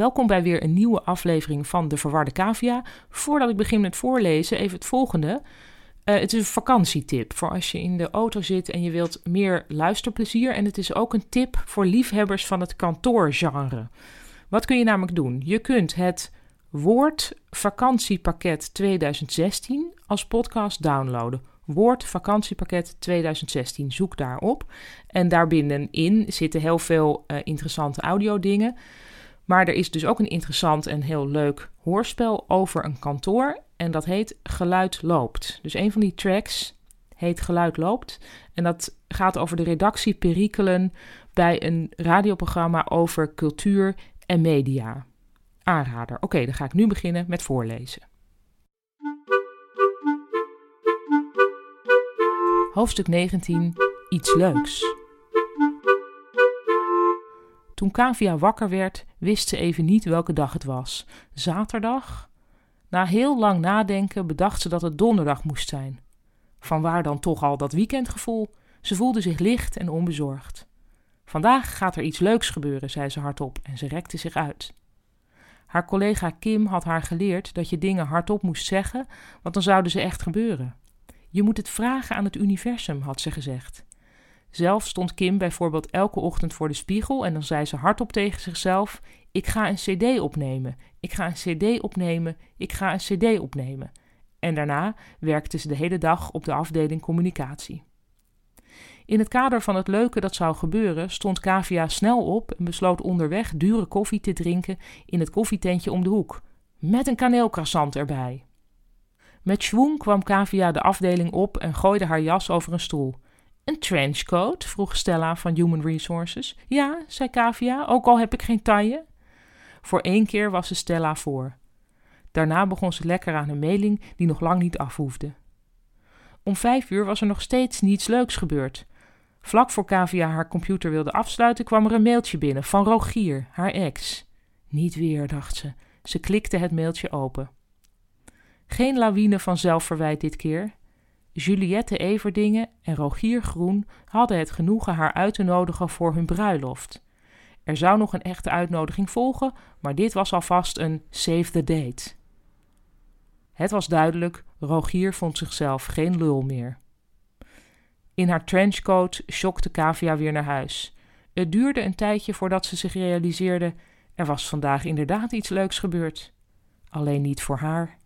Welkom bij weer een nieuwe aflevering van De Verwarde Cavia. Voordat ik begin met voorlezen, even het volgende. Uh, het is een vakantietip voor als je in de auto zit en je wilt meer luisterplezier. En het is ook een tip voor liefhebbers van het kantoorgenre. Wat kun je namelijk doen? Je kunt het Woord Vakantiepakket 2016 als podcast downloaden. Woord Vakantiepakket 2016. Zoek daarop. En daarbinnenin zitten heel veel uh, interessante audiodingen. Maar er is dus ook een interessant en heel leuk hoorspel over een kantoor. En dat heet Geluid loopt. Dus een van die tracks heet Geluid loopt. En dat gaat over de redactieperikelen bij een radioprogramma over cultuur en media. Aanrader. Oké, dan ga ik nu beginnen met voorlezen. Hoofdstuk 19. Iets leuks. Toen Kavia wakker werd, wist ze even niet welke dag het was. Zaterdag? Na heel lang nadenken bedacht ze dat het donderdag moest zijn. Vanwaar dan toch al dat weekendgevoel? Ze voelde zich licht en onbezorgd. Vandaag gaat er iets leuks gebeuren, zei ze hardop en ze rekte zich uit. Haar collega Kim had haar geleerd dat je dingen hardop moest zeggen, want dan zouden ze echt gebeuren. Je moet het vragen aan het universum, had ze gezegd. Zelf stond Kim bijvoorbeeld elke ochtend voor de spiegel en dan zei ze hardop tegen zichzelf: Ik ga een CD opnemen, ik ga een CD opnemen, ik ga een CD opnemen. En daarna werkte ze de hele dag op de afdeling communicatie. In het kader van het leuke dat zou gebeuren, stond Kavia snel op en besloot onderweg dure koffie te drinken in het koffietentje om de hoek, met een kaneelcroissant erbij. Met schwung kwam Kavia de afdeling op en gooide haar jas over een stoel. Een trenchcoat? vroeg Stella van Human Resources. Ja, zei Kavia, ook al heb ik geen taille. Voor één keer was ze Stella voor. Daarna begon ze lekker aan een mailing die nog lang niet afhoefde. Om vijf uur was er nog steeds niets leuks gebeurd. Vlak voor Kavia haar computer wilde afsluiten, kwam er een mailtje binnen van Rogier, haar ex. Niet weer, dacht ze. Ze klikte het mailtje open. Geen lawine van zelfverwijt dit keer. Juliette Everdingen en Rogier Groen hadden het genoegen haar uit te nodigen voor hun bruiloft. Er zou nog een echte uitnodiging volgen, maar dit was alvast een save the date. Het was duidelijk, Rogier vond zichzelf geen lul meer. In haar trenchcoat schokte Kavia weer naar huis. Het duurde een tijdje voordat ze zich realiseerde: er was vandaag inderdaad iets leuks gebeurd. Alleen niet voor haar.